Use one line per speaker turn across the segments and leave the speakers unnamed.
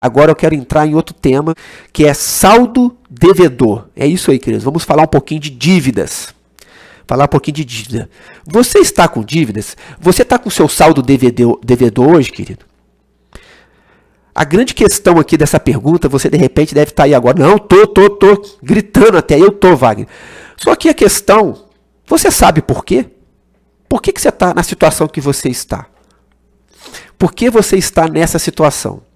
Agora eu quero entrar em outro tema, que é saldo devedor. É isso aí, queridos. Vamos falar um pouquinho de dívidas. Falar um pouquinho de dívida. Você está com dívidas? Você está com seu saldo devedor, devedor hoje, querido? A grande questão aqui dessa pergunta, você de repente deve estar aí agora. Não, tô, tô, tô gritando até eu tô, Wagner. Só que a questão, você sabe por quê? Por que, que você está na situação que você está? Por que você está nessa situação?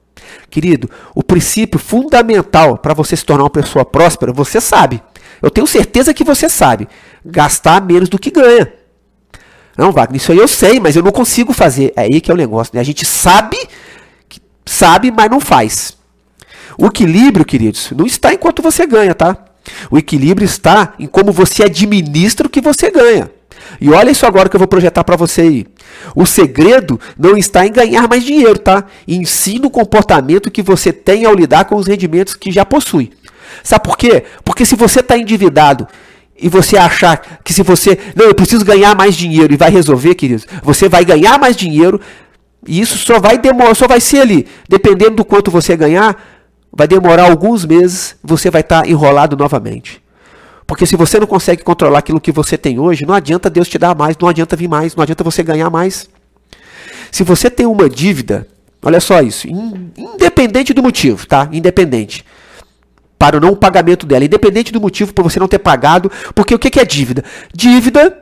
Querido, o princípio fundamental para você se tornar uma pessoa próspera, você sabe. Eu tenho certeza que você sabe. Gastar menos do que ganha. Não, Wagner, isso aí eu sei, mas eu não consigo fazer. É aí que é o negócio. Né? A gente sabe, sabe, mas não faz. O equilíbrio, queridos, não está enquanto você ganha, tá? O equilíbrio está em como você administra o que você ganha. E olha isso agora que eu vou projetar para você aí. O segredo não está em ganhar mais dinheiro, tá? Ensina o comportamento que você tem ao lidar com os rendimentos que já possui. Sabe por quê? Porque se você está endividado e você achar que se você, não, eu preciso ganhar mais dinheiro e vai resolver, queridos, você vai ganhar mais dinheiro e isso só vai demorar, só vai ser ali, dependendo do quanto você ganhar, vai demorar alguns meses, você vai estar tá enrolado novamente. Porque se você não consegue controlar aquilo que você tem hoje, não adianta Deus te dar mais, não adianta vir mais, não adianta você ganhar mais. Se você tem uma dívida, olha só isso, independente do motivo, tá? Independente. Para o não pagamento dela, independente do motivo por você não ter pagado, porque o que é dívida? Dívida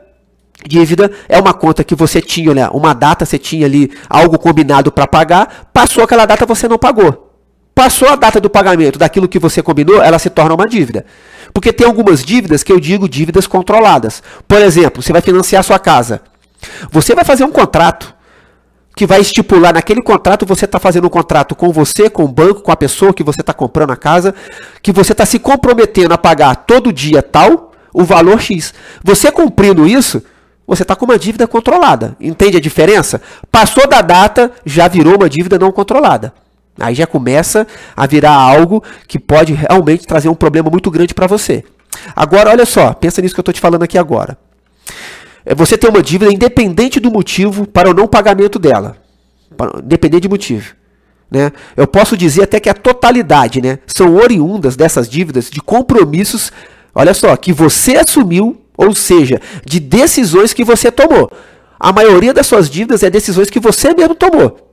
Dívida é uma conta que você tinha, olha, uma data, você tinha ali algo combinado para pagar, passou aquela data, você não pagou. Passou a data do pagamento daquilo que você combinou, ela se torna uma dívida. Porque tem algumas dívidas que eu digo dívidas controladas. Por exemplo, você vai financiar sua casa. Você vai fazer um contrato que vai estipular naquele contrato, você está fazendo um contrato com você, com o banco, com a pessoa que você está comprando a casa, que você está se comprometendo a pagar todo dia tal, o valor X. Você cumprindo isso, você está com uma dívida controlada. Entende a diferença? Passou da data, já virou uma dívida não controlada. Aí já começa a virar algo que pode realmente trazer um problema muito grande para você. Agora, olha só, pensa nisso que eu estou te falando aqui agora. É você tem uma dívida independente do motivo para o não pagamento dela. Independente de motivo. Né? Eu posso dizer até que a totalidade né, são oriundas dessas dívidas de compromissos, olha só, que você assumiu, ou seja, de decisões que você tomou. A maioria das suas dívidas é decisões que você mesmo tomou.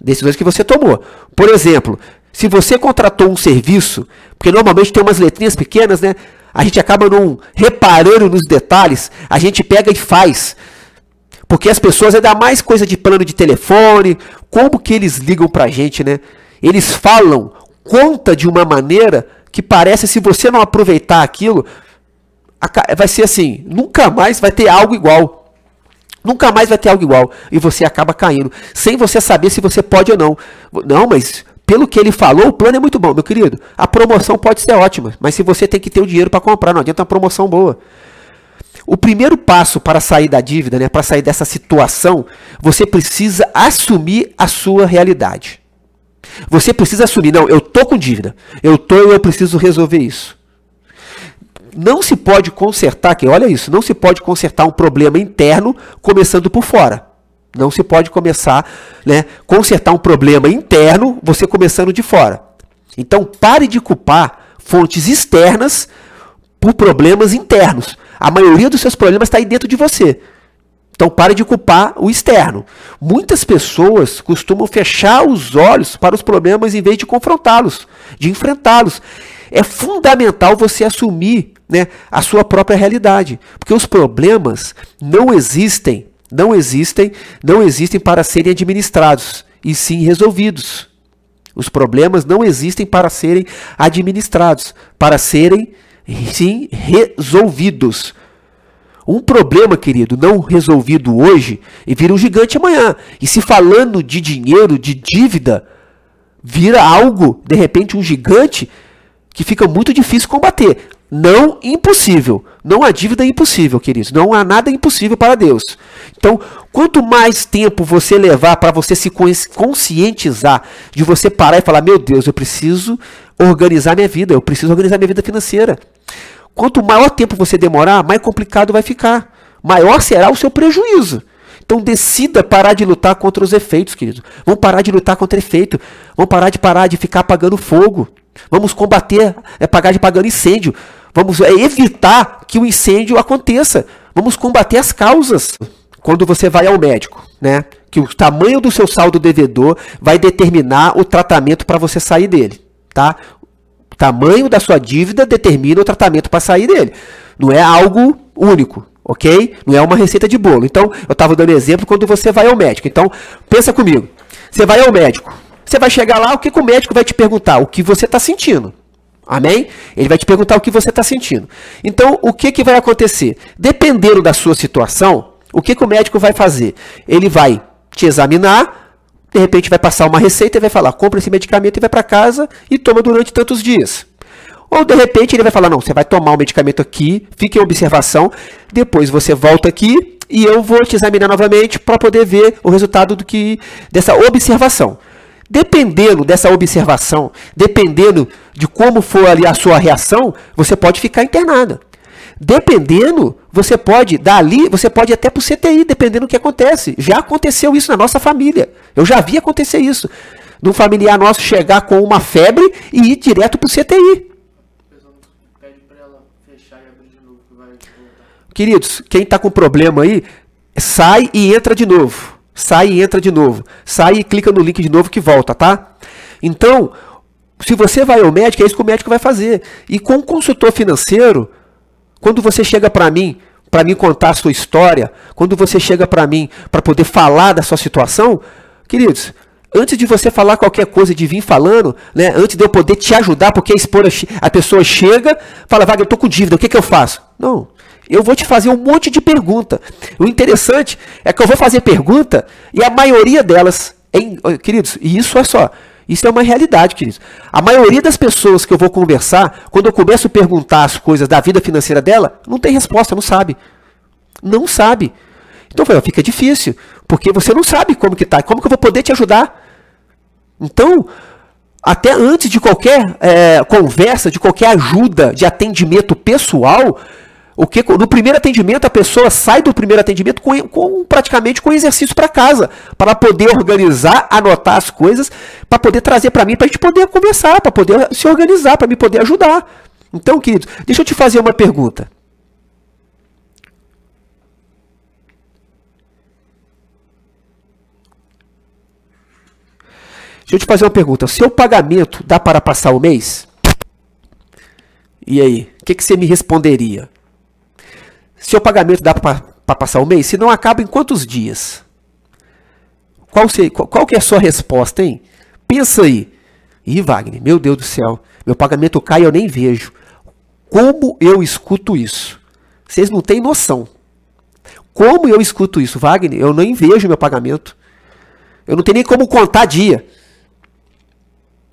Decisões que você tomou. Por exemplo, se você contratou um serviço, porque normalmente tem umas letrinhas pequenas, né? A gente acaba não reparando nos detalhes, a gente pega e faz. Porque as pessoas, ainda mais coisa de plano de telefone, como que eles ligam pra gente, né? Eles falam, conta de uma maneira que parece se você não aproveitar aquilo, vai ser assim, nunca mais vai ter algo igual. Nunca mais vai ter algo igual. E você acaba caindo. Sem você saber se você pode ou não. Não, mas pelo que ele falou, o plano é muito bom, meu querido. A promoção pode ser ótima. Mas se você tem que ter o dinheiro para comprar, não adianta uma promoção boa. O primeiro passo para sair da dívida, né, para sair dessa situação, você precisa assumir a sua realidade. Você precisa assumir, não, eu tô com dívida. Eu tô e eu preciso resolver isso não se pode consertar, que olha isso, não se pode consertar um problema interno começando por fora. Não se pode começar, né, consertar um problema interno você começando de fora. Então pare de culpar fontes externas por problemas internos. A maioria dos seus problemas está aí dentro de você. Então pare de culpar o externo. Muitas pessoas costumam fechar os olhos para os problemas em vez de confrontá-los, de enfrentá-los. É fundamental você assumir né, a sua própria realidade. Porque os problemas não existem, não existem, não existem para serem administrados, e sim resolvidos. Os problemas não existem para serem administrados, para serem sim resolvidos. Um problema, querido, não resolvido hoje e vira um gigante amanhã. E se falando de dinheiro, de dívida, vira algo, de repente, um gigante que fica muito difícil combater. Não impossível. Não há dívida impossível, queridos. Não há nada impossível para Deus. Então, quanto mais tempo você levar para você se conscientizar de você parar e falar: Meu Deus, eu preciso organizar minha vida, eu preciso organizar minha vida financeira. Quanto maior tempo você demorar, mais complicado vai ficar. Maior será o seu prejuízo. Então decida parar de lutar contra os efeitos, querido. Vamos parar de lutar contra efeito. Vamos parar de parar de ficar apagando fogo. Vamos combater, é pagar de pagando incêndio. Vamos é, evitar que o incêndio aconteça. Vamos combater as causas. Quando você vai ao médico, né? Que o tamanho do seu saldo devedor vai determinar o tratamento para você sair dele, tá? O tamanho da sua dívida determina o tratamento para sair dele. Não é algo único, ok? Não é uma receita de bolo. Então, eu estava dando exemplo quando você vai ao médico. Então, pensa comigo. Você vai ao médico. Você vai chegar lá, o que, que o médico vai te perguntar? O que você está sentindo. Amém? Ele vai te perguntar o que você está sentindo. Então, o que, que vai acontecer? Dependendo da sua situação, o que, que o médico vai fazer? Ele vai te examinar, de repente vai passar uma receita e vai falar: compra esse medicamento e vai para casa e toma durante tantos dias. Ou de repente ele vai falar: não, você vai tomar o medicamento aqui, fique em observação, depois você volta aqui e eu vou te examinar novamente para poder ver o resultado do que dessa observação. Dependendo dessa observação, dependendo de como for ali a sua reação, você pode ficar internada. Dependendo, você pode, dali, você pode até para o CTI, dependendo do que acontece. Já aconteceu isso na nossa família. Eu já vi acontecer isso. De um familiar nosso chegar com uma febre e ir direto para o CTI. Queridos, quem está com problema aí, sai e entra de novo. Sai e entra de novo. Sai e clica no link de novo que volta, tá? Então, se você vai ao médico, é isso que o médico vai fazer. E com o consultor financeiro, quando você chega para mim, para me contar a sua história, quando você chega para mim para poder falar da sua situação, queridos, antes de você falar qualquer coisa, de vir falando, né, antes de eu poder te ajudar, porque a, expor, a pessoa chega, fala, Wagner, eu tô com dívida, o que, que eu faço? Não, eu vou te fazer um monte de pergunta. O interessante é que eu vou fazer pergunta e a maioria delas, queridos, e isso é só, isso é uma realidade, queridos. A maioria das pessoas que eu vou conversar, quando eu começo a perguntar as coisas da vida financeira dela, não tem resposta, não sabe. Não sabe. Então fica difícil, porque você não sabe como que tá, como que eu vou poder te ajudar. Então, até antes de qualquer é, conversa, de qualquer ajuda de atendimento pessoal, o que no primeiro atendimento a pessoa sai do primeiro atendimento com, com praticamente com exercício para casa, para poder organizar, anotar as coisas, para poder trazer para mim, para a gente poder conversar, para poder se organizar, para me poder ajudar. Então, querido, deixa eu te fazer uma pergunta. Deixa eu te fazer uma pergunta. Seu pagamento dá para passar o mês? E aí, o que, que você me responderia? Seu pagamento dá para passar o mês? Se não acaba em quantos dias? Qual, se, qual, qual que é a sua resposta, hein? Pensa aí. Ih, Wagner, meu Deus do céu, meu pagamento cai e eu nem vejo. Como eu escuto isso? Vocês não têm noção. Como eu escuto isso, Wagner? Eu nem vejo meu pagamento. Eu não tenho nem como contar dia.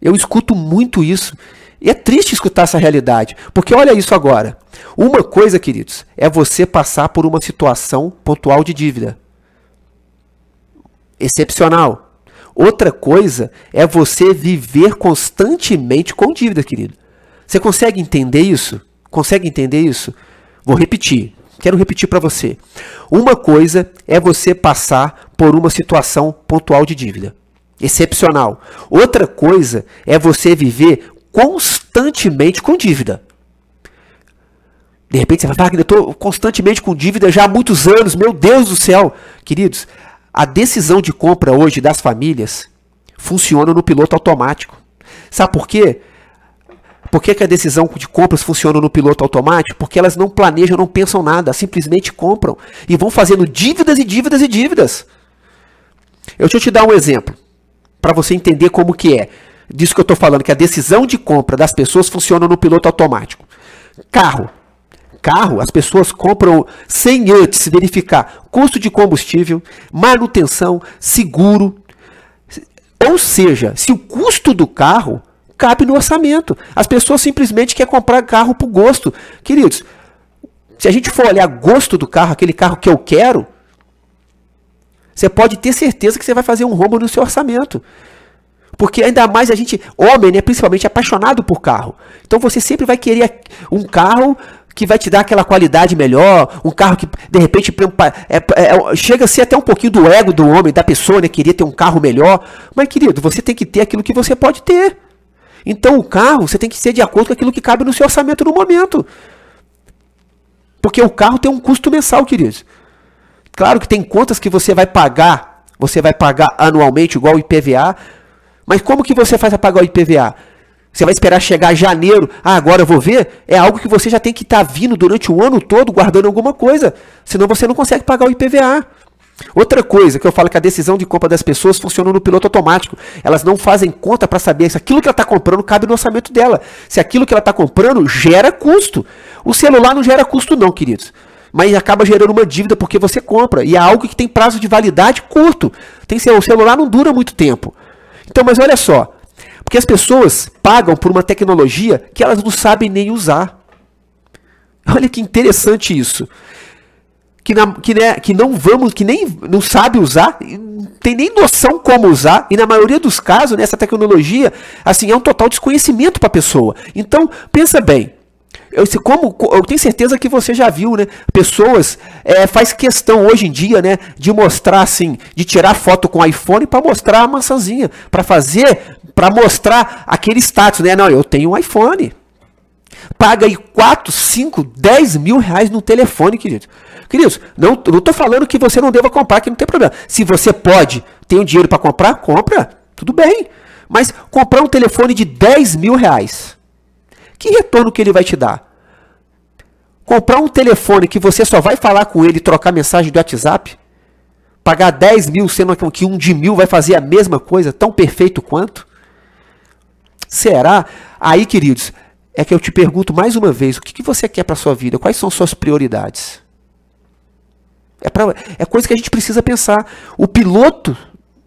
Eu escuto muito isso. E é triste escutar essa realidade, porque olha isso agora. Uma coisa, queridos, é você passar por uma situação pontual de dívida. Excepcional. Outra coisa é você viver constantemente com dívida, querido. Você consegue entender isso? Consegue entender isso? Vou repetir. Quero repetir para você. Uma coisa é você passar por uma situação pontual de dívida excepcional. Outra coisa é você viver constantemente com dívida. De repente você vai falar, eu estou constantemente com dívida já há muitos anos, meu Deus do céu. Queridos, a decisão de compra hoje das famílias funciona no piloto automático. Sabe por quê? Por que, que a decisão de compras funciona no piloto automático? Porque elas não planejam, não pensam nada, simplesmente compram e vão fazendo dívidas e dívidas e dívidas. Eu deixa eu te dar um exemplo para você entender como que é disso que eu estou falando, que a decisão de compra das pessoas funciona no piloto automático. Carro. Carro, as pessoas compram sem antes verificar custo de combustível, manutenção, seguro. Ou seja, se o custo do carro cabe no orçamento. As pessoas simplesmente querem comprar carro por gosto. Queridos, se a gente for olhar gosto do carro, aquele carro que eu quero, você pode ter certeza que você vai fazer um rombo no seu orçamento. Porque ainda mais a gente, homem, né, principalmente, é apaixonado por carro. Então você sempre vai querer um carro que vai te dar aquela qualidade melhor, um carro que de repente é, é, chega a ser até um pouquinho do ego do homem, da pessoa, né? Queria ter um carro melhor. Mas, querido, você tem que ter aquilo que você pode ter. Então o carro você tem que ser de acordo com aquilo que cabe no seu orçamento no momento. Porque o carro tem um custo mensal, queridos. Claro que tem contas que você vai pagar, você vai pagar anualmente igual o IPVA, mas como que você faz para pagar o IPVA? Você vai esperar chegar janeiro, ah, agora eu vou ver? É algo que você já tem que estar tá vindo durante o ano todo guardando alguma coisa, senão você não consegue pagar o IPVA. Outra coisa que eu falo que a decisão de compra das pessoas funciona no piloto automático. Elas não fazem conta para saber se aquilo que ela está comprando cabe no orçamento dela. Se aquilo que ela está comprando gera custo. O celular não gera custo, não, queridos. Mas acaba gerando uma dívida porque você compra. E é algo que tem prazo de validade curto. Tem, o celular não dura muito tempo. Então, mas olha só. Porque as pessoas pagam por uma tecnologia que elas não sabem nem usar. Olha que interessante isso que, na, que, né, que não vamos, que nem não sabe usar, tem nem noção como usar, e na maioria dos casos, nessa tecnologia, assim, é um total desconhecimento para a pessoa. Então, pensa bem. Eu, como, eu tenho certeza que você já viu, né? Pessoas é, faz questão hoje em dia, né, de mostrar assim, de tirar foto com iPhone para mostrar a maçãzinha, para fazer, para mostrar aquele status, né? Não, eu tenho um iPhone. Paga aí 4, 5, 10 mil reais no telefone, querido. Queridos, não estou falando que você não deva comprar, que não tem problema. Se você pode, tem o dinheiro para comprar, compra. Tudo bem. Mas comprar um telefone de 10 mil reais, que retorno que ele vai te dar? Comprar um telefone que você só vai falar com ele e trocar mensagem do WhatsApp? Pagar 10 mil, sendo que um de mil vai fazer a mesma coisa, tão perfeito quanto? Será? Aí, queridos, é que eu te pergunto mais uma vez: o que, que você quer para sua vida? Quais são suas prioridades? É, pra, é coisa que a gente precisa pensar. O piloto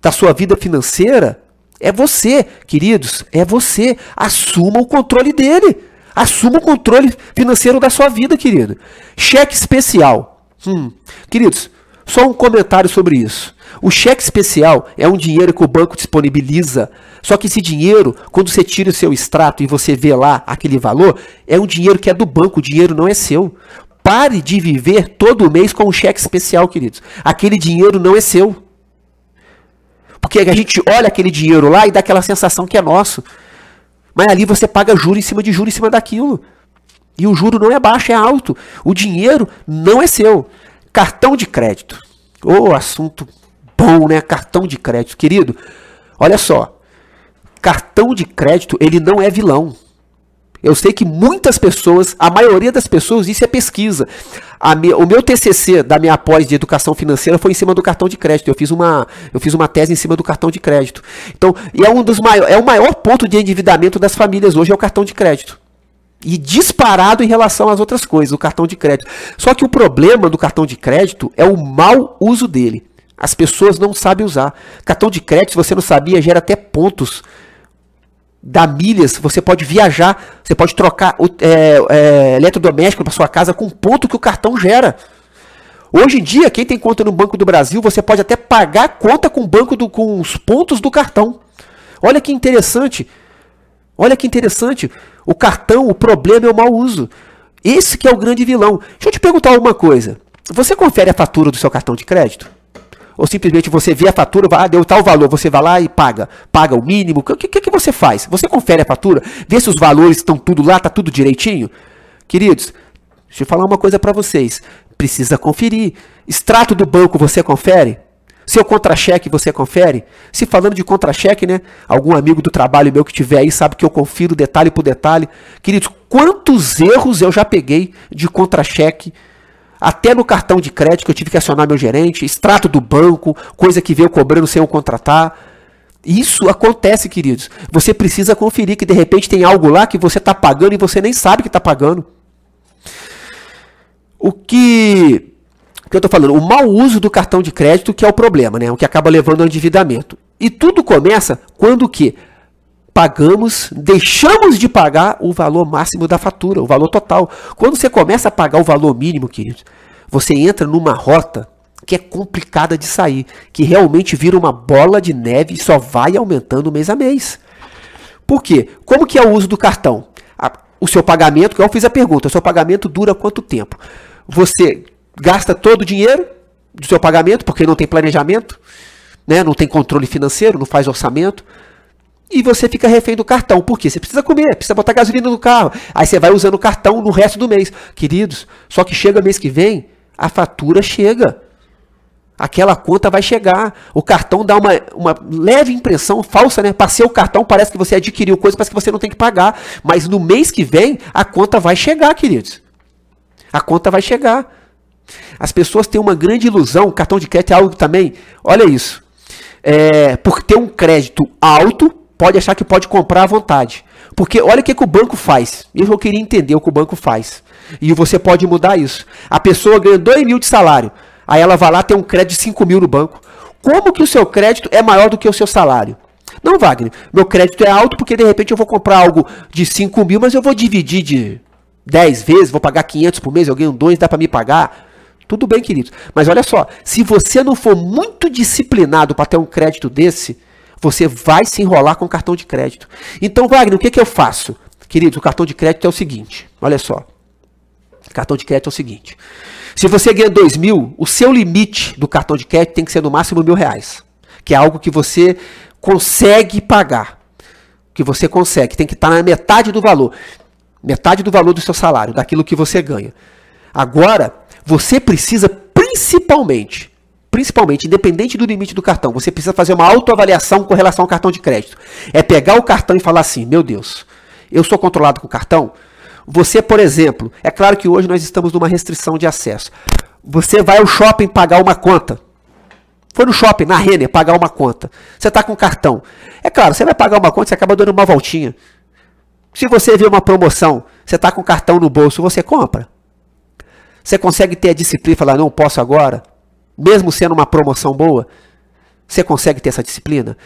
da sua vida financeira é você, queridos. É você. Assuma o controle dele. Assuma o controle financeiro da sua vida, querido. Cheque especial. Hum. Queridos, só um comentário sobre isso. O cheque especial é um dinheiro que o banco disponibiliza. Só que esse dinheiro, quando você tira o seu extrato e você vê lá aquele valor, é um dinheiro que é do banco, o dinheiro não é seu. Pare de viver todo mês com um cheque especial, queridos. Aquele dinheiro não é seu. Porque a gente olha aquele dinheiro lá e dá aquela sensação que é nosso. Mas ali você paga juro em cima de juro em cima daquilo. E o juro não é baixo, é alto. O dinheiro não é seu. Cartão de crédito. Ô, oh, assunto bom, né? Cartão de crédito. Querido, olha só. Cartão de crédito, ele não é vilão. Eu sei que muitas pessoas, a maioria das pessoas, isso é pesquisa. Me, o meu TCC da minha pós de educação financeira foi em cima do cartão de crédito. Eu fiz uma, eu fiz uma tese em cima do cartão de crédito. Então, e é um dos maiores, é o maior ponto de endividamento das famílias hoje é o cartão de crédito. E disparado em relação às outras coisas, o cartão de crédito. Só que o problema do cartão de crédito é o mau uso dele. As pessoas não sabem usar. Cartão de crédito, se você não sabia, gera até pontos dá milhas, você pode viajar, você pode trocar é, é, eletrodoméstico para sua casa com ponto que o cartão gera. Hoje em dia, quem tem conta no Banco do Brasil, você pode até pagar a conta com o banco do, com os pontos do cartão. Olha que interessante. Olha que interessante. O cartão, o problema é o mau uso. Esse que é o grande vilão. Deixa eu te perguntar uma coisa. Você confere a fatura do seu cartão de crédito? Ou simplesmente você vê a fatura, ah, deu tal valor, você vai lá e paga. Paga o mínimo. O que, que, que você faz? Você confere a fatura, vê se os valores estão tudo lá, está tudo direitinho? Queridos, deixa eu falar uma coisa para vocês. Precisa conferir. Extrato do banco você confere? Seu contra-cheque você confere? Se falando de contra-cheque, né? Algum amigo do trabalho meu que tiver aí sabe que eu confiro detalhe por detalhe. Queridos, quantos erros eu já peguei de contra-cheque até no cartão de crédito eu tive que acionar meu gerente, extrato do banco, coisa que veio cobrando sem eu contratar. Isso acontece, queridos. Você precisa conferir que de repente tem algo lá que você está pagando e você nem sabe que está pagando. O que, o que eu estou falando? O mau uso do cartão de crédito que é o problema, né? O que acaba levando ao endividamento. E tudo começa quando que? Pagamos, deixamos de pagar o valor máximo da fatura, o valor total. Quando você começa a pagar o valor mínimo, querido, você entra numa rota que é complicada de sair, que realmente vira uma bola de neve e só vai aumentando mês a mês. Por quê? Como que é o uso do cartão? o seu pagamento, que eu fiz a pergunta, o seu pagamento dura quanto tempo? Você gasta todo o dinheiro do seu pagamento, porque não tem planejamento, né? não tem controle financeiro, não faz orçamento, e você fica refém do cartão. Por quê? Você precisa comer, precisa botar gasolina no carro. Aí você vai usando o cartão no resto do mês. Queridos, só que chega mês que vem, a fatura chega. Aquela conta vai chegar. O cartão dá uma, uma leve impressão falsa, né? Passei o cartão, parece que você adquiriu coisa, parece que você não tem que pagar. Mas no mês que vem, a conta vai chegar, queridos. A conta vai chegar. As pessoas têm uma grande ilusão, cartão de crédito é algo também. Olha isso. É, por ter um crédito alto, pode achar que pode comprar à vontade. Porque olha o que, que o banco faz. Eu queria entender o que o banco faz. E você pode mudar isso. A pessoa ganha 2 mil de salário. Aí ela vai lá tem um crédito de 5 mil no banco. Como que o seu crédito é maior do que o seu salário? Não, Wagner, meu crédito é alto porque de repente eu vou comprar algo de 5 mil, mas eu vou dividir de 10 vezes, vou pagar 500 por mês, eu ganho 2, dá para me pagar. Tudo bem, queridos. Mas olha só, se você não for muito disciplinado para ter um crédito desse, você vai se enrolar com cartão de crédito. Então, Wagner, o que, que eu faço? Queridos, o cartão de crédito é o seguinte: olha só. Cartão de crédito é o seguinte. Se você ganha 2 mil, o seu limite do cartão de crédito tem que ser no máximo mil reais. Que é algo que você consegue pagar. Que você consegue. Tem que estar na metade do valor. Metade do valor do seu salário, daquilo que você ganha. Agora, você precisa principalmente principalmente, independente do limite do cartão, você precisa fazer uma autoavaliação com relação ao cartão de crédito. É pegar o cartão e falar assim: meu Deus, eu sou controlado com cartão? Você, por exemplo, é claro que hoje nós estamos numa restrição de acesso. Você vai ao shopping pagar uma conta. Foi no shopping, na Renner, pagar uma conta. Você está com cartão. É claro, você vai pagar uma conta, você acaba dando uma voltinha. Se você vê uma promoção, você está com cartão no bolso, você compra. Você consegue ter a disciplina e falar, não posso agora? Mesmo sendo uma promoção boa? Você consegue ter essa disciplina?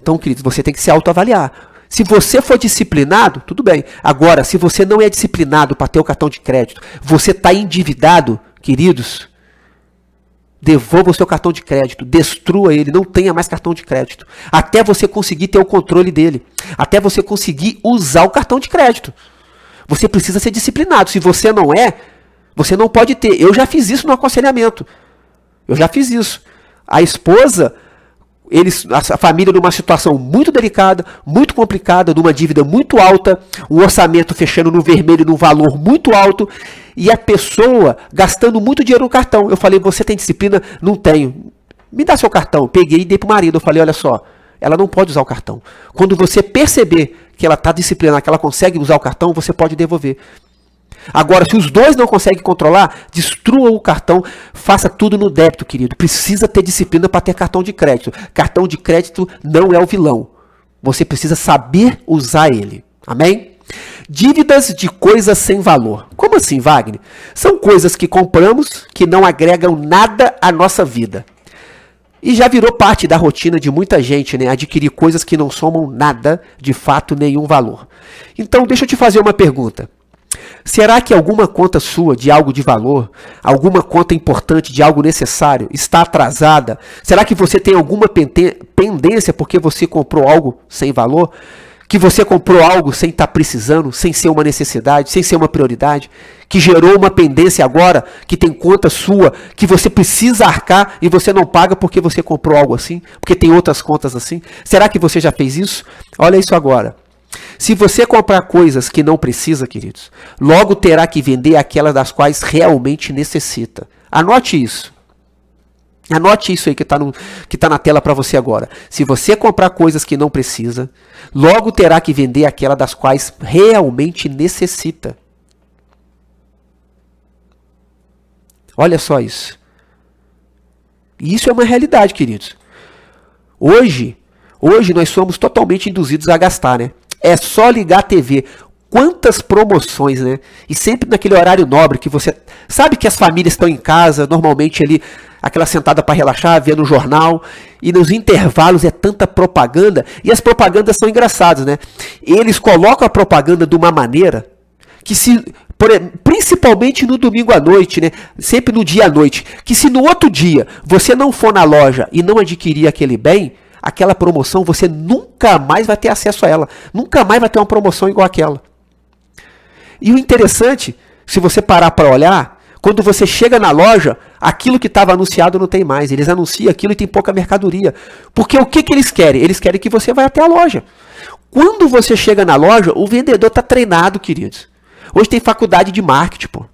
Então, queridos, você tem que se autoavaliar. Se você for disciplinado, tudo bem. Agora, se você não é disciplinado para ter o cartão de crédito, você está endividado, queridos, devolva o seu cartão de crédito, destrua ele, não tenha mais cartão de crédito. Até você conseguir ter o controle dele. Até você conseguir usar o cartão de crédito. Você precisa ser disciplinado. Se você não é, você não pode ter. Eu já fiz isso no aconselhamento. Eu já fiz isso. A esposa, eles, a família numa situação muito delicada, muito complicada, numa dívida muito alta, um orçamento fechando no vermelho num valor muito alto, e a pessoa gastando muito dinheiro no cartão. Eu falei, você tem disciplina? Não tenho. Me dá seu cartão. Peguei e dei pro marido. Eu falei, olha só, ela não pode usar o cartão. Quando você perceber que ela está disciplinada, que ela consegue usar o cartão, você pode devolver. Agora, se os dois não conseguem controlar, destrua o cartão, faça tudo no débito, querido. Precisa ter disciplina para ter cartão de crédito. Cartão de crédito não é o vilão. Você precisa saber usar ele. Amém? Dívidas de coisas sem valor. Como assim, Wagner? São coisas que compramos que não agregam nada à nossa vida. E já virou parte da rotina de muita gente, né? Adquirir coisas que não somam nada, de fato, nenhum valor. Então, deixa eu te fazer uma pergunta. Será que alguma conta sua de algo de valor, alguma conta importante de algo necessário está atrasada? Será que você tem alguma pendência porque você comprou algo sem valor? Que você comprou algo sem estar tá precisando, sem ser uma necessidade, sem ser uma prioridade? Que gerou uma pendência agora, que tem conta sua, que você precisa arcar e você não paga porque você comprou algo assim? Porque tem outras contas assim? Será que você já fez isso? Olha isso agora. Se você comprar coisas que não precisa, queridos, logo terá que vender aquelas das quais realmente necessita. Anote isso. Anote isso aí que está tá na tela para você agora. Se você comprar coisas que não precisa, logo terá que vender aquela das quais realmente necessita. Olha só isso. Isso é uma realidade, queridos. Hoje, hoje nós somos totalmente induzidos a gastar, né? É só ligar a TV. Quantas promoções, né? E sempre naquele horário nobre que você. Sabe que as famílias estão em casa, normalmente ali, aquela sentada para relaxar, vendo o jornal. E nos intervalos é tanta propaganda. E as propagandas são engraçadas, né? Eles colocam a propaganda de uma maneira que se principalmente no domingo à noite, né? Sempre no dia à noite, que se no outro dia você não for na loja e não adquirir aquele bem, aquela promoção você nunca mais vai ter acesso a ela. Nunca mais vai ter uma promoção igual aquela. E o interessante, se você parar para olhar, quando você chega na loja, aquilo que estava anunciado não tem mais. Eles anunciam aquilo e tem pouca mercadoria. Porque o que, que eles querem? Eles querem que você vá até a loja. Quando você chega na loja, o vendedor está treinado, queridos. Hoje tem faculdade de marketing, pô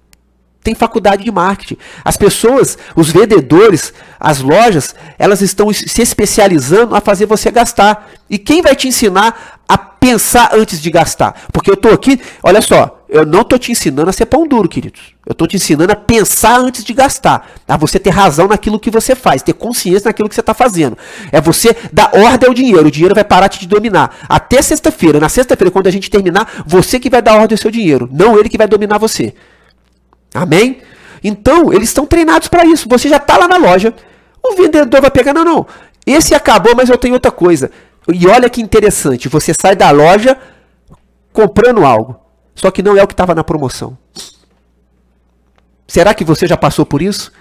tem faculdade de marketing. As pessoas, os vendedores, as lojas, elas estão se especializando a fazer você gastar. E quem vai te ensinar a pensar antes de gastar? Porque eu estou aqui, olha só, eu não estou te ensinando a ser pão duro, queridos. Eu estou te ensinando a pensar antes de gastar. A você ter razão naquilo que você faz, ter consciência naquilo que você está fazendo. É você dar ordem ao dinheiro. O dinheiro vai parar de te dominar. Até sexta-feira. Na sexta-feira, quando a gente terminar, você que vai dar ordem ao seu dinheiro. Não ele que vai dominar você. Amém? Então, eles estão treinados para isso. Você já está lá na loja, o vendedor vai pegar, não, não, esse acabou, mas eu tenho outra coisa. E olha que interessante, você sai da loja comprando algo, só que não é o que estava na promoção. Será que você já passou por isso?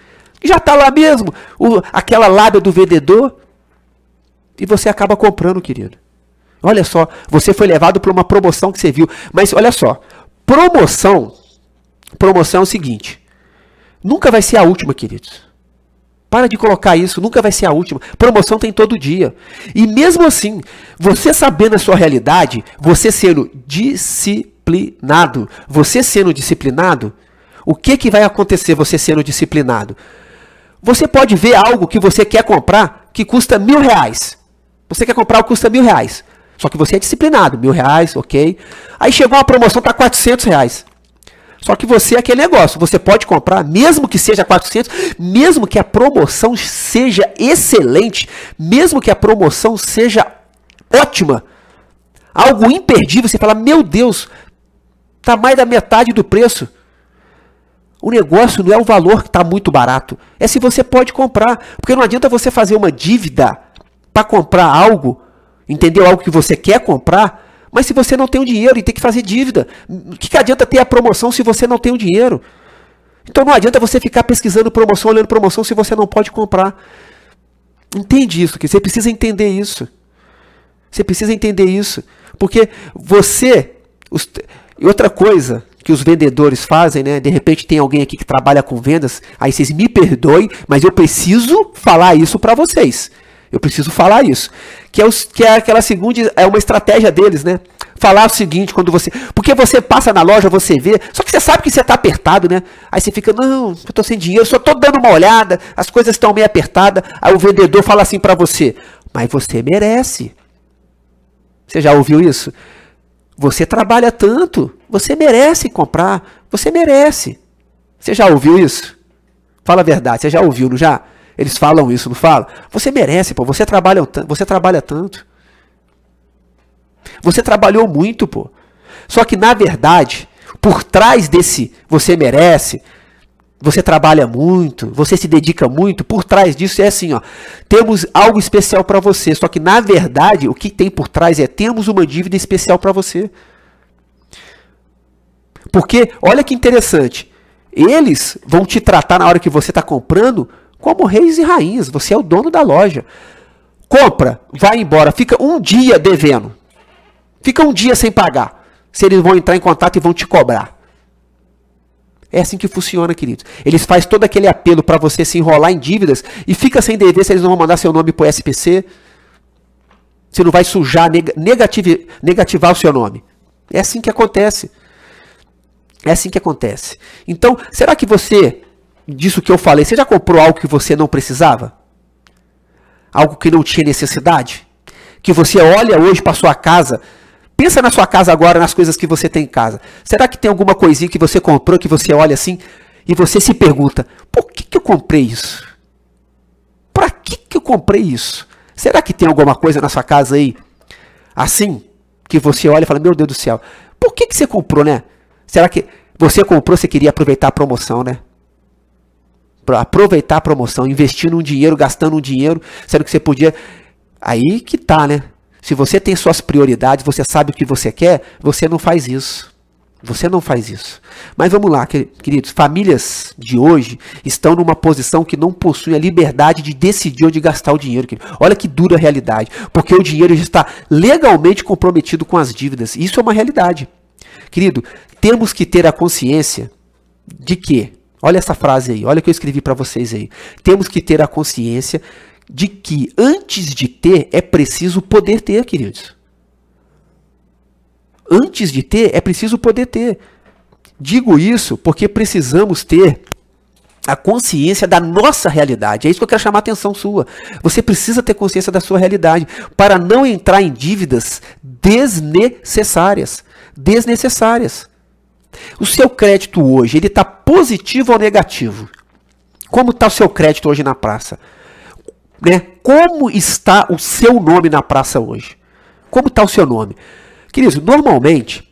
Já está lá mesmo, o, aquela lábia do vendedor, e você acaba comprando, querido. Olha só, você foi levado para uma promoção que você viu. Mas olha só, promoção promoção é o seguinte: nunca vai ser a última, queridos. Para de colocar isso, nunca vai ser a última. Promoção tem todo dia. E mesmo assim, você sabendo a sua realidade, você sendo disciplinado, você sendo disciplinado, o que, que vai acontecer você sendo disciplinado? Você pode ver algo que você quer comprar que custa mil reais. Você quer comprar o que custa mil reais. Só que você é disciplinado, mil reais, ok. Aí chegou uma promoção, tá 400 reais. Só que você é aquele negócio, você pode comprar, mesmo que seja 400, mesmo que a promoção seja excelente, mesmo que a promoção seja ótima, algo imperdível, você fala, meu Deus, tá mais da metade do preço. O negócio não é o valor que está muito barato, é se você pode comprar, porque não adianta você fazer uma dívida para comprar algo, entendeu? Algo que você quer comprar, mas se você não tem o dinheiro e tem que fazer dívida, o que, que adianta ter a promoção se você não tem o dinheiro? Então não adianta você ficar pesquisando promoção, olhando promoção se você não pode comprar. Entende isso, que você precisa entender isso. Você precisa entender isso. Porque você. Os, e outra coisa que os vendedores fazem, né? De repente tem alguém aqui que trabalha com vendas, aí vocês me perdoem, mas eu preciso falar isso para vocês. Eu preciso falar isso. Que é, os, que é aquela segunda, é uma estratégia deles, né? Falar o seguinte, quando você. Porque você passa na loja, você vê, só que você sabe que você está apertado, né? Aí você fica, não, eu estou sem dinheiro, só estou dando uma olhada, as coisas estão meio apertadas. Aí o vendedor fala assim para você, mas você merece. Você já ouviu isso? Você trabalha tanto, você merece comprar, você merece. Você já ouviu isso? Fala a verdade, você já ouviu, não já? Eles falam isso, não falam? Você merece, pô. Você trabalha, você trabalha tanto. Você trabalhou muito, pô. Só que na verdade, por trás desse você merece, você trabalha muito, você se dedica muito, por trás disso é assim, ó. Temos algo especial para você, só que na verdade, o que tem por trás é temos uma dívida especial para você. Porque olha que interessante, eles vão te tratar na hora que você está comprando como reis e rainhas. Você é o dono da loja. Compra, vai embora, fica um dia devendo. Fica um dia sem pagar. Se eles vão entrar em contato e vão te cobrar. É assim que funciona, queridos. Eles fazem todo aquele apelo para você se enrolar em dívidas e fica sem dever se eles não vão mandar seu nome para o SPC. Você não vai sujar, negativ negativar o seu nome. É assim que acontece. É assim que acontece. Então, será que você disso que eu falei, você já comprou algo que você não precisava? Algo que não tinha necessidade? Que você olha hoje para sua casa, pensa na sua casa agora, nas coisas que você tem em casa. Será que tem alguma coisinha que você comprou que você olha assim e você se pergunta: por que, que eu comprei isso? Para que, que eu comprei isso? Será que tem alguma coisa na sua casa aí assim que você olha e fala: meu Deus do céu, por que, que você comprou, né? Será que você comprou, você queria aproveitar a promoção, né? Aproveitar a promoção, investindo um dinheiro, gastando um dinheiro, sendo que você podia. Aí que tá, né? Se você tem suas prioridades, você sabe o que você quer, você não faz isso. Você não faz isso. Mas vamos lá, queridos. Famílias de hoje estão numa posição que não possuem a liberdade de decidir onde gastar o dinheiro. Olha que dura a realidade. Porque o dinheiro já está legalmente comprometido com as dívidas. Isso é uma realidade. Querido, temos que ter a consciência de que, olha essa frase aí, olha o que eu escrevi para vocês aí. Temos que ter a consciência de que antes de ter é preciso poder ter, queridos. Antes de ter é preciso poder ter. Digo isso porque precisamos ter a consciência da nossa realidade. É isso que eu quero chamar a atenção sua. Você precisa ter consciência da sua realidade para não entrar em dívidas desnecessárias. Desnecessárias. O seu crédito hoje, ele está positivo ou negativo? Como está o seu crédito hoje na praça? Né? Como está o seu nome na praça hoje? Como está o seu nome? Queridos, normalmente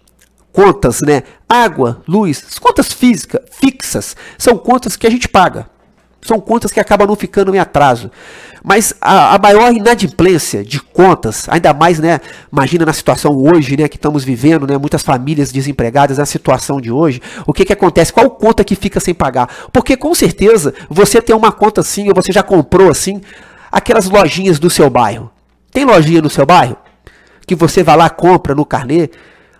contas, né? Água, luz, contas físicas, fixas, são contas que a gente paga. São contas que acabam não ficando em atraso. Mas a, a, maior inadimplência de contas, ainda mais, né? Imagina na situação hoje, né? Que estamos vivendo, né? Muitas famílias desempregadas, na situação de hoje. O que, que acontece? Qual conta que fica sem pagar? Porque com certeza você tem uma conta assim, ou você já comprou assim, aquelas lojinhas do seu bairro. Tem lojinha no seu bairro? Que você vai lá, compra no carnê,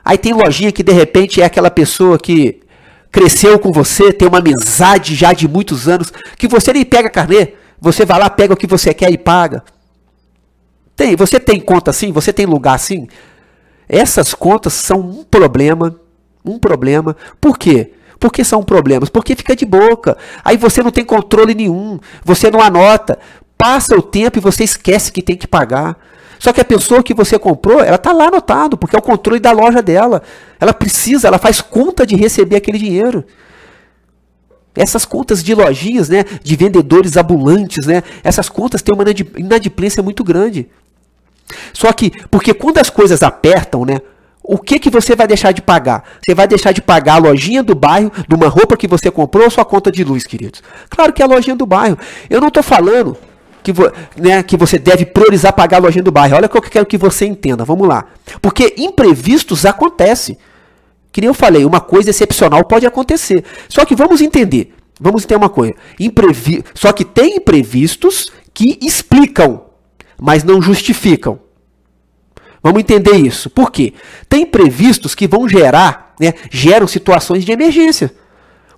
Aí tem lojinha que de repente é aquela pessoa que cresceu com você, tem uma amizade já de muitos anos, que você nem pega carnê, você vai lá, pega o que você quer e paga. Tem, você tem conta assim, você tem lugar assim? Essas contas são um problema, um problema. Por quê? Porque são problemas? Porque fica de boca. Aí você não tem controle nenhum, você não anota. Passa o tempo e você esquece que tem que pagar. Só que a pessoa que você comprou, ela está lá anotado, porque é o controle da loja dela. Ela precisa, ela faz conta de receber aquele dinheiro. Essas contas de lojinhas, né, de vendedores ambulantes, né, essas contas têm uma inadimplência muito grande. Só que, porque quando as coisas apertam, né, o que, que você vai deixar de pagar? Você vai deixar de pagar a lojinha do bairro, de uma roupa que você comprou ou sua conta de luz, queridos? Claro que é a lojinha do bairro. Eu não estou falando que, vo, né, que você deve priorizar pagar a lojinha do bairro. Olha o que eu quero que você entenda. Vamos lá. Porque imprevistos acontecem. Que nem eu falei, uma coisa excepcional pode acontecer. Só que vamos entender. Vamos entender uma coisa. Imprevi Só que tem imprevistos que explicam, mas não justificam. Vamos entender isso. Por quê? Tem imprevistos que vão gerar, né, geram situações de emergência.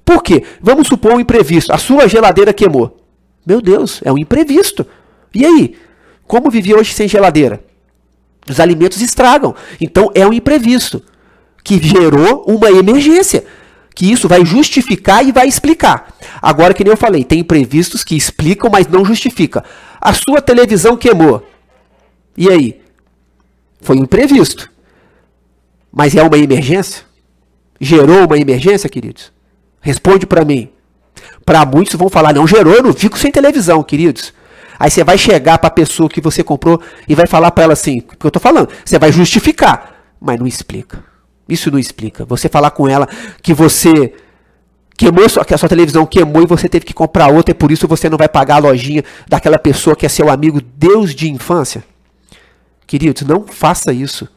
Por quê? Vamos supor um imprevisto. A sua geladeira queimou. Meu Deus, é um imprevisto. E aí? Como viver hoje sem geladeira? Os alimentos estragam. Então é um imprevisto que gerou uma emergência. Que isso vai justificar e vai explicar. Agora, que nem eu falei, tem imprevistos que explicam, mas não justifica. A sua televisão queimou. E aí? Foi imprevisto. Mas é uma emergência? Gerou uma emergência, queridos? Responde para mim. Para muitos vão falar, não gerou, eu não fico sem televisão, queridos. Aí você vai chegar para a pessoa que você comprou e vai falar para ela assim, que eu estou falando, você vai justificar, mas não explica. Isso não explica. Você falar com ela que você queimou que a sua televisão queimou e você teve que comprar outra e por isso você não vai pagar a lojinha daquela pessoa que é seu amigo Deus de infância. Queridos, não faça isso.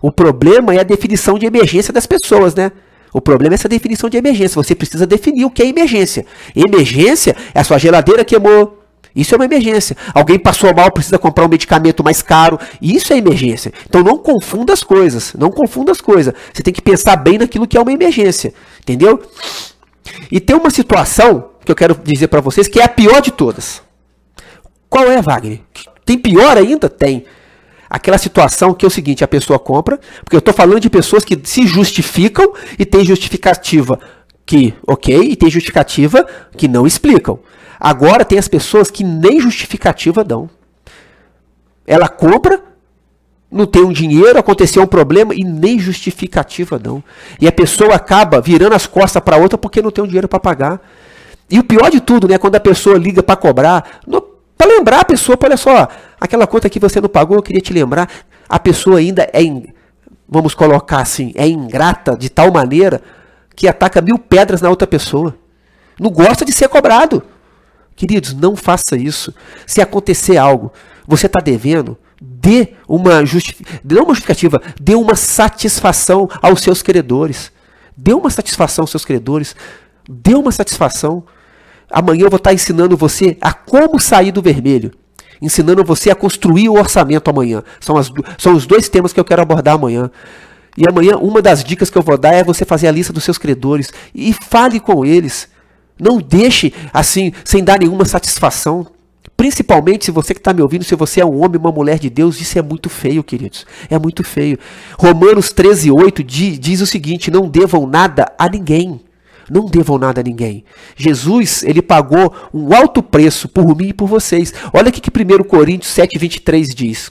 O problema é a definição de emergência das pessoas, né? O problema é essa definição de emergência. Você precisa definir o que é emergência. Emergência é a sua geladeira queimou. Isso é uma emergência. Alguém passou mal, precisa comprar um medicamento mais caro. Isso é emergência. Então não confunda as coisas. Não confunda as coisas. Você tem que pensar bem naquilo que é uma emergência. Entendeu? E tem uma situação que eu quero dizer para vocês que é a pior de todas. Qual é, Wagner? Tem pior ainda? Tem aquela situação que é o seguinte, a pessoa compra, porque eu estou falando de pessoas que se justificam e tem justificativa que, ok, e tem justificativa que não explicam. Agora tem as pessoas que nem justificativa dão. Ela compra, não tem um dinheiro, aconteceu um problema e nem justificativa dão. E a pessoa acaba virando as costas para outra porque não tem um dinheiro para pagar. E o pior de tudo, né, quando a pessoa liga para cobrar, para lembrar a pessoa, olha só, aquela conta que você não pagou, eu queria te lembrar. A pessoa ainda é, vamos colocar assim, é ingrata de tal maneira que ataca mil pedras na outra pessoa. Não gosta de ser cobrado. Queridos, não faça isso. Se acontecer algo, você está devendo, dê uma, justi não uma justificativa, dê uma satisfação aos seus credores. Dê uma satisfação aos seus credores. Dê uma satisfação. Amanhã eu vou estar ensinando você a como sair do vermelho. Ensinando você a construir o orçamento amanhã. São, as, são os dois temas que eu quero abordar amanhã. E amanhã, uma das dicas que eu vou dar é você fazer a lista dos seus credores e fale com eles. Não deixe assim, sem dar nenhuma satisfação. Principalmente se você que está me ouvindo, se você é um homem, uma mulher de Deus, isso é muito feio, queridos. É muito feio. Romanos 13, 8 diz, diz o seguinte: não devam nada a ninguém. Não devam nada a ninguém. Jesus, ele pagou um alto preço por mim e por vocês. Olha o que 1 Coríntios 7, 23 diz.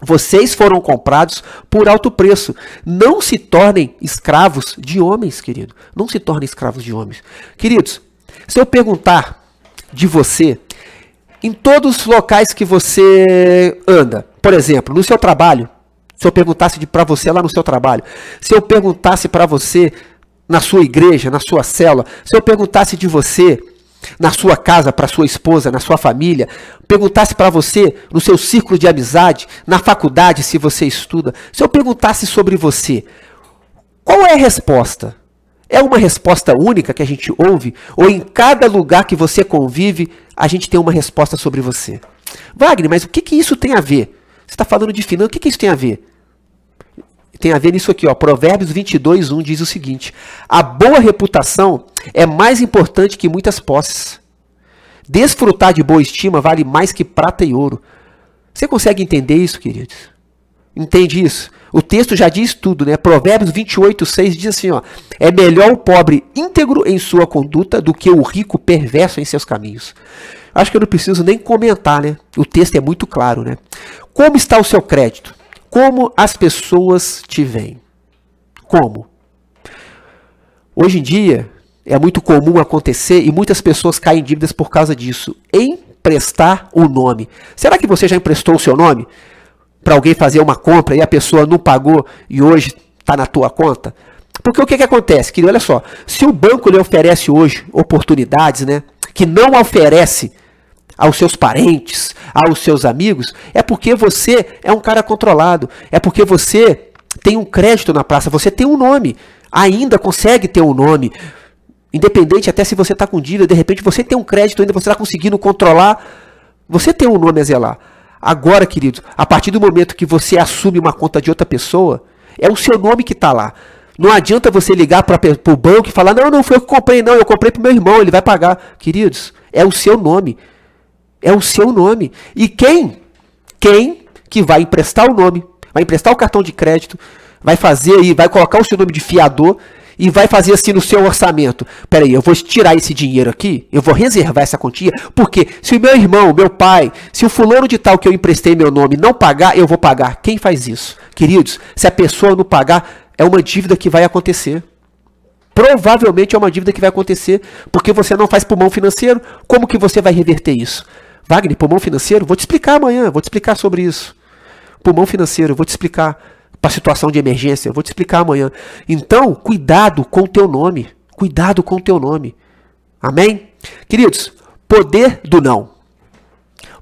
Vocês foram comprados por alto preço. Não se tornem escravos de homens, querido. Não se tornem escravos de homens. Queridos, se eu perguntar de você, em todos os locais que você anda, por exemplo, no seu trabalho, se eu perguntasse para você lá no seu trabalho, se eu perguntasse para você na sua igreja, na sua célula, se eu perguntasse de você na sua casa, para sua esposa, na sua família, perguntasse para você no seu círculo de amizade, na faculdade, se você estuda, se eu perguntasse sobre você, qual é a resposta? É uma resposta única que a gente ouve? Ou em cada lugar que você convive, a gente tem uma resposta sobre você? Wagner, mas o que, que isso tem a ver? Você está falando de finanças, o que, que isso tem a ver? Tem a ver nisso aqui, ó. Provérbios 22, 1 diz o seguinte: A boa reputação é mais importante que muitas posses. Desfrutar de boa estima vale mais que prata e ouro. Você consegue entender isso, queridos? Entende isso? O texto já diz tudo, né? Provérbios 28, 6 diz assim: ó, É melhor o pobre íntegro em sua conduta do que o rico perverso em seus caminhos. Acho que eu não preciso nem comentar, né? O texto é muito claro, né? Como está o seu crédito? Como as pessoas te veem? Como? Hoje em dia, é muito comum acontecer e muitas pessoas caem em dívidas por causa disso. Emprestar o nome. Será que você já emprestou o seu nome para alguém fazer uma compra e a pessoa não pagou e hoje está na tua conta? Porque o que, que acontece, querido? Olha só, se o banco lhe oferece hoje oportunidades, né, que não oferece aos seus parentes, aos seus amigos, é porque você é um cara controlado, é porque você tem um crédito na praça, você tem um nome, ainda consegue ter um nome. Independente até se você está com dívida, de repente você tem um crédito ainda, você está conseguindo controlar, você tem um nome a zelar. Agora, querido, a partir do momento que você assume uma conta de outra pessoa, é o seu nome que está lá. Não adianta você ligar para o banco e falar: não, não foi eu que comprei, não, eu comprei para meu irmão, ele vai pagar. Queridos, é o seu nome. É o seu nome. E quem? Quem que vai emprestar o nome, vai emprestar o cartão de crédito, vai fazer aí, vai colocar o seu nome de fiador e vai fazer assim no seu orçamento. Peraí, eu vou tirar esse dinheiro aqui, eu vou reservar essa quantia, porque se o meu irmão, meu pai, se o fulano de tal que eu emprestei meu nome não pagar, eu vou pagar. Quem faz isso? Queridos, se a pessoa não pagar, é uma dívida que vai acontecer. Provavelmente é uma dívida que vai acontecer, porque você não faz pulmão financeiro. Como que você vai reverter isso? Wagner, pulmão financeiro? Vou te explicar amanhã, vou te explicar sobre isso. Pulmão financeiro, vou te explicar. Para situação de emergência, vou te explicar amanhã. Então, cuidado com o teu nome. Cuidado com o teu nome. Amém? Queridos, poder do não.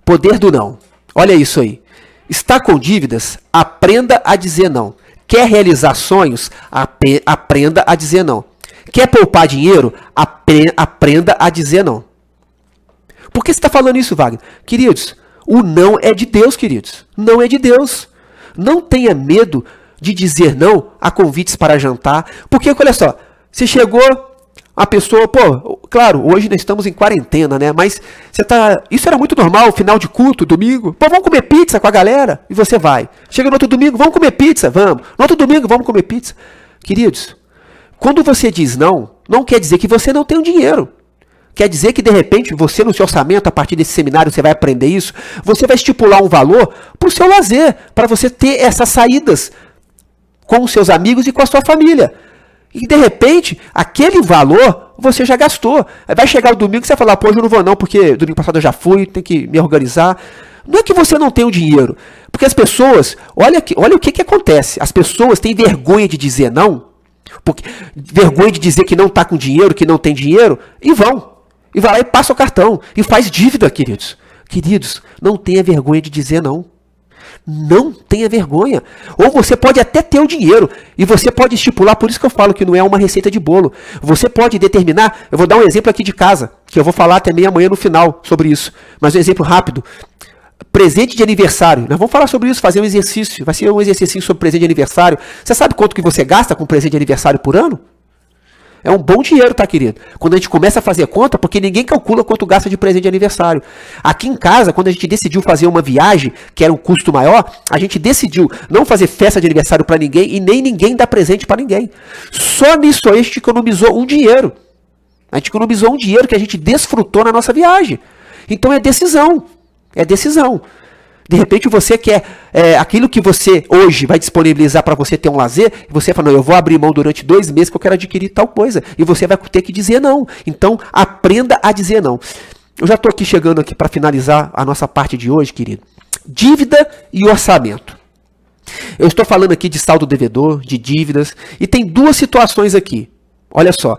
Poder do não. Olha isso aí. Está com dívidas? Aprenda a dizer não. Quer realizar sonhos? Aprenda a dizer não. Quer poupar dinheiro? Aprenda a dizer não. Por que você está falando isso, Wagner? Queridos, o não é de Deus, queridos. Não é de Deus. Não tenha medo de dizer não a convites para jantar. Porque, olha só, você chegou, a pessoa, pô, claro, hoje nós estamos em quarentena, né? Mas você tá. Isso era muito normal, final de culto, domingo. Pô, vamos comer pizza com a galera? E você vai. Chega no outro domingo, vamos comer pizza? Vamos. No outro domingo, vamos comer pizza. Queridos, quando você diz não, não quer dizer que você não tem dinheiro. Quer dizer que de repente você no seu orçamento, a partir desse seminário, você vai aprender isso, você vai estipular um valor para o seu lazer, para você ter essas saídas com os seus amigos e com a sua família. E de repente, aquele valor você já gastou. Vai chegar o domingo e você vai falar, pô, hoje eu não vou não, porque domingo passado eu já fui, tem que me organizar. Não é que você não tem o dinheiro, porque as pessoas, olha, que, olha o que, que acontece. As pessoas têm vergonha de dizer não, porque, vergonha de dizer que não está com dinheiro, que não tem dinheiro, e vão. E vai lá e passa o cartão. E faz dívida, queridos. Queridos, não tenha vergonha de dizer não. Não tenha vergonha. Ou você pode até ter o dinheiro e você pode estipular, por isso que eu falo que não é uma receita de bolo. Você pode determinar, eu vou dar um exemplo aqui de casa, que eu vou falar também amanhã no final sobre isso, mas um exemplo rápido. Presente de aniversário. Nós vamos falar sobre isso, fazer um exercício. Vai ser um exercício sobre presente de aniversário. Você sabe quanto que você gasta com presente de aniversário por ano? É um bom dinheiro, tá, querido? Quando a gente começa a fazer conta, porque ninguém calcula quanto gasta de presente de aniversário. Aqui em casa, quando a gente decidiu fazer uma viagem, que era um custo maior, a gente decidiu não fazer festa de aniversário para ninguém e nem ninguém dar presente para ninguém. Só nisso a gente economizou um dinheiro. A gente economizou um dinheiro que a gente desfrutou na nossa viagem. Então é decisão. É decisão. De repente você quer é, aquilo que você hoje vai disponibilizar para você ter um lazer, você fala, não, eu vou abrir mão durante dois meses que eu quero adquirir tal coisa. E você vai ter que dizer não. Então aprenda a dizer não. Eu já estou aqui chegando aqui para finalizar a nossa parte de hoje, querido. Dívida e orçamento. Eu estou falando aqui de saldo devedor, de dívidas, e tem duas situações aqui. Olha só,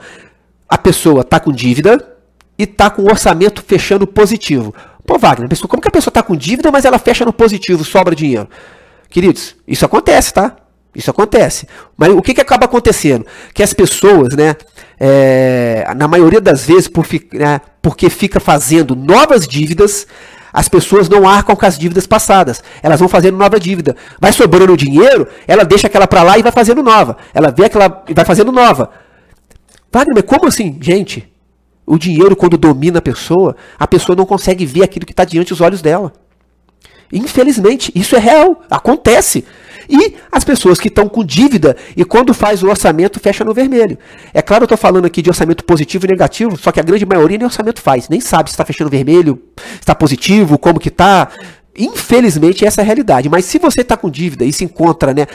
a pessoa está com dívida e está com orçamento fechando positivo. Pô, Wagner, pessoa, como que a pessoa está com dívida, mas ela fecha no positivo, sobra dinheiro? Queridos, isso acontece, tá? Isso acontece. Mas o que, que acaba acontecendo? Que as pessoas, né, é, na maioria das vezes, por, né, porque fica fazendo novas dívidas, as pessoas não arcam com as dívidas passadas. Elas vão fazendo nova dívida. Vai sobrando dinheiro, ela deixa aquela para lá e vai fazendo nova. Ela vê aquela e vai fazendo nova. Wagner, como assim? Gente, o dinheiro, quando domina a pessoa, a pessoa não consegue ver aquilo que está diante dos olhos dela. Infelizmente, isso é real, acontece. E as pessoas que estão com dívida e quando faz o orçamento fecha no vermelho. É claro, eu estou falando aqui de orçamento positivo e negativo, só que a grande maioria nem orçamento faz, nem sabe se está fechando vermelho, se está positivo, como que está. Infelizmente, essa é a realidade. Mas se você está com dívida e se encontra, né,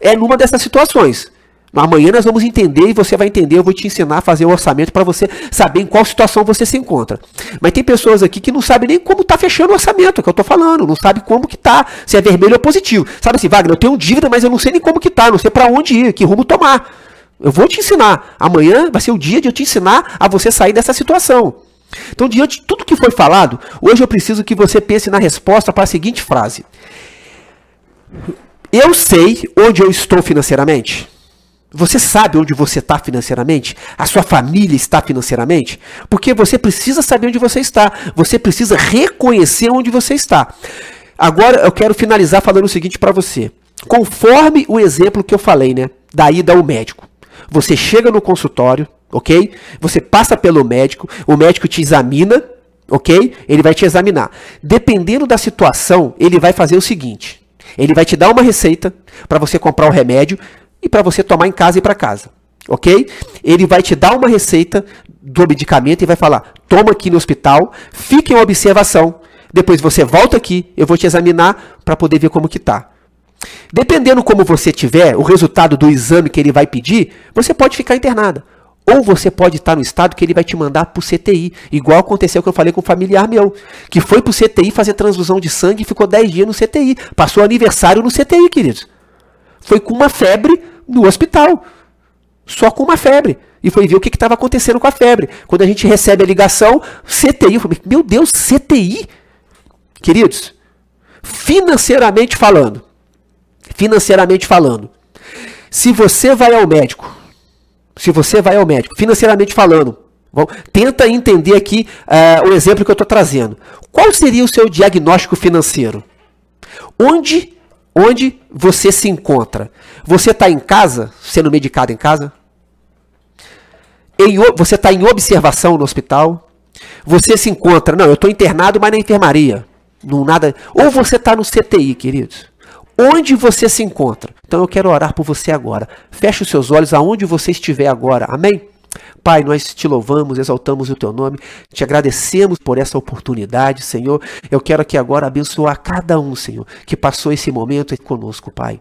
é numa dessas situações. Amanhã nós vamos entender e você vai entender. Eu vou te ensinar a fazer o orçamento para você saber em qual situação você se encontra. Mas tem pessoas aqui que não sabem nem como está fechando o orçamento, que eu estou falando. Não sabe como que está, se é vermelho ou positivo. Sabe assim, Wagner, eu tenho dívida, mas eu não sei nem como que está, não sei para onde ir, que rumo tomar. Eu vou te ensinar. Amanhã vai ser o dia de eu te ensinar a você sair dessa situação. Então, diante de tudo que foi falado, hoje eu preciso que você pense na resposta para a seguinte frase: Eu sei onde eu estou financeiramente. Você sabe onde você está financeiramente? A sua família está financeiramente? Porque você precisa saber onde você está. Você precisa reconhecer onde você está. Agora eu quero finalizar falando o seguinte para você. Conforme o exemplo que eu falei, né? Da ida ao médico. Você chega no consultório, ok? Você passa pelo médico, o médico te examina, ok? Ele vai te examinar. Dependendo da situação, ele vai fazer o seguinte: ele vai te dar uma receita para você comprar o remédio e para você tomar em casa e para casa. Ok? Ele vai te dar uma receita do medicamento e vai falar: toma aqui no hospital, fique em observação. Depois você volta aqui, eu vou te examinar para poder ver como que tá. Dependendo como você tiver, o resultado do exame que ele vai pedir, você pode ficar internada. Ou você pode estar no estado que ele vai te mandar para o CTI, igual aconteceu que eu falei com um familiar meu, que foi para o CTI fazer transfusão de sangue e ficou 10 dias no CTI. Passou aniversário no CTI, queridos. Foi com uma febre no hospital. Só com uma febre. E foi ver o que estava acontecendo com a febre. Quando a gente recebe a ligação, CTI. Eu falei, meu Deus, CTI? Queridos, financeiramente falando, financeiramente falando, se você vai ao médico, se você vai ao médico, financeiramente falando, bom, tenta entender aqui uh, o exemplo que eu estou trazendo. Qual seria o seu diagnóstico financeiro? Onde Onde você se encontra? Você está em casa, sendo medicado em casa? Em, você está em observação no hospital? Você se encontra, não, eu estou internado, mas na enfermaria. Não nada. Ou você está no CTI, queridos. Onde você se encontra? Então eu quero orar por você agora. Feche os seus olhos aonde você estiver agora. Amém? Pai, nós te louvamos, exaltamos o teu nome, te agradecemos por essa oportunidade, Senhor. Eu quero aqui agora abençoar cada um, Senhor, que passou esse momento conosco, Pai.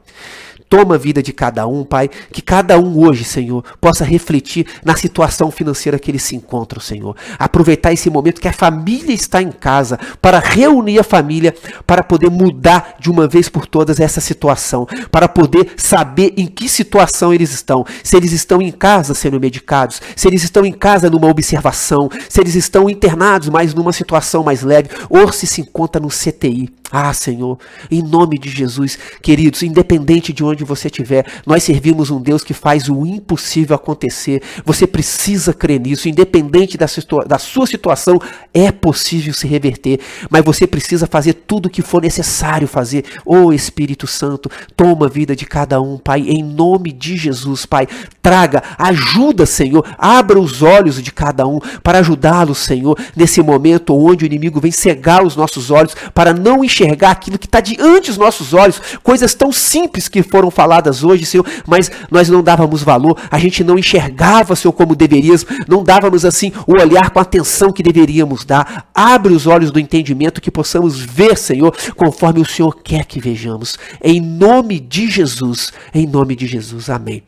Toma a vida de cada um, Pai. Que cada um hoje, Senhor, possa refletir na situação financeira que ele se encontra, Senhor. Aproveitar esse momento que a família está em casa para reunir a família, para poder mudar de uma vez por todas essa situação, para poder saber em que situação eles estão. Se eles estão em casa sendo medicados, se eles estão em casa numa observação, se eles estão internados, mas numa situação mais leve, ou se se encontra no CTI. Ah, Senhor, em nome de Jesus, queridos, independente de onde onde você estiver, nós servimos um Deus que faz o impossível acontecer. Você precisa crer nisso, independente da, situa da sua situação, é possível se reverter, mas você precisa fazer tudo o que for necessário fazer. Ô oh, Espírito Santo, toma a vida de cada um, Pai, em nome de Jesus, Pai. Traga, ajuda, Senhor, abra os olhos de cada um para ajudá-lo, Senhor, nesse momento onde o inimigo vem cegar os nossos olhos para não enxergar aquilo que está diante dos nossos olhos, coisas tão simples que foram faladas hoje, Senhor, mas nós não dávamos valor, a gente não enxergava, Senhor, como deveríamos, não dávamos assim o olhar com a atenção que deveríamos dar. Abre os olhos do entendimento que possamos ver, Senhor, conforme o Senhor quer que vejamos. Em nome de Jesus, em nome de Jesus. Amém.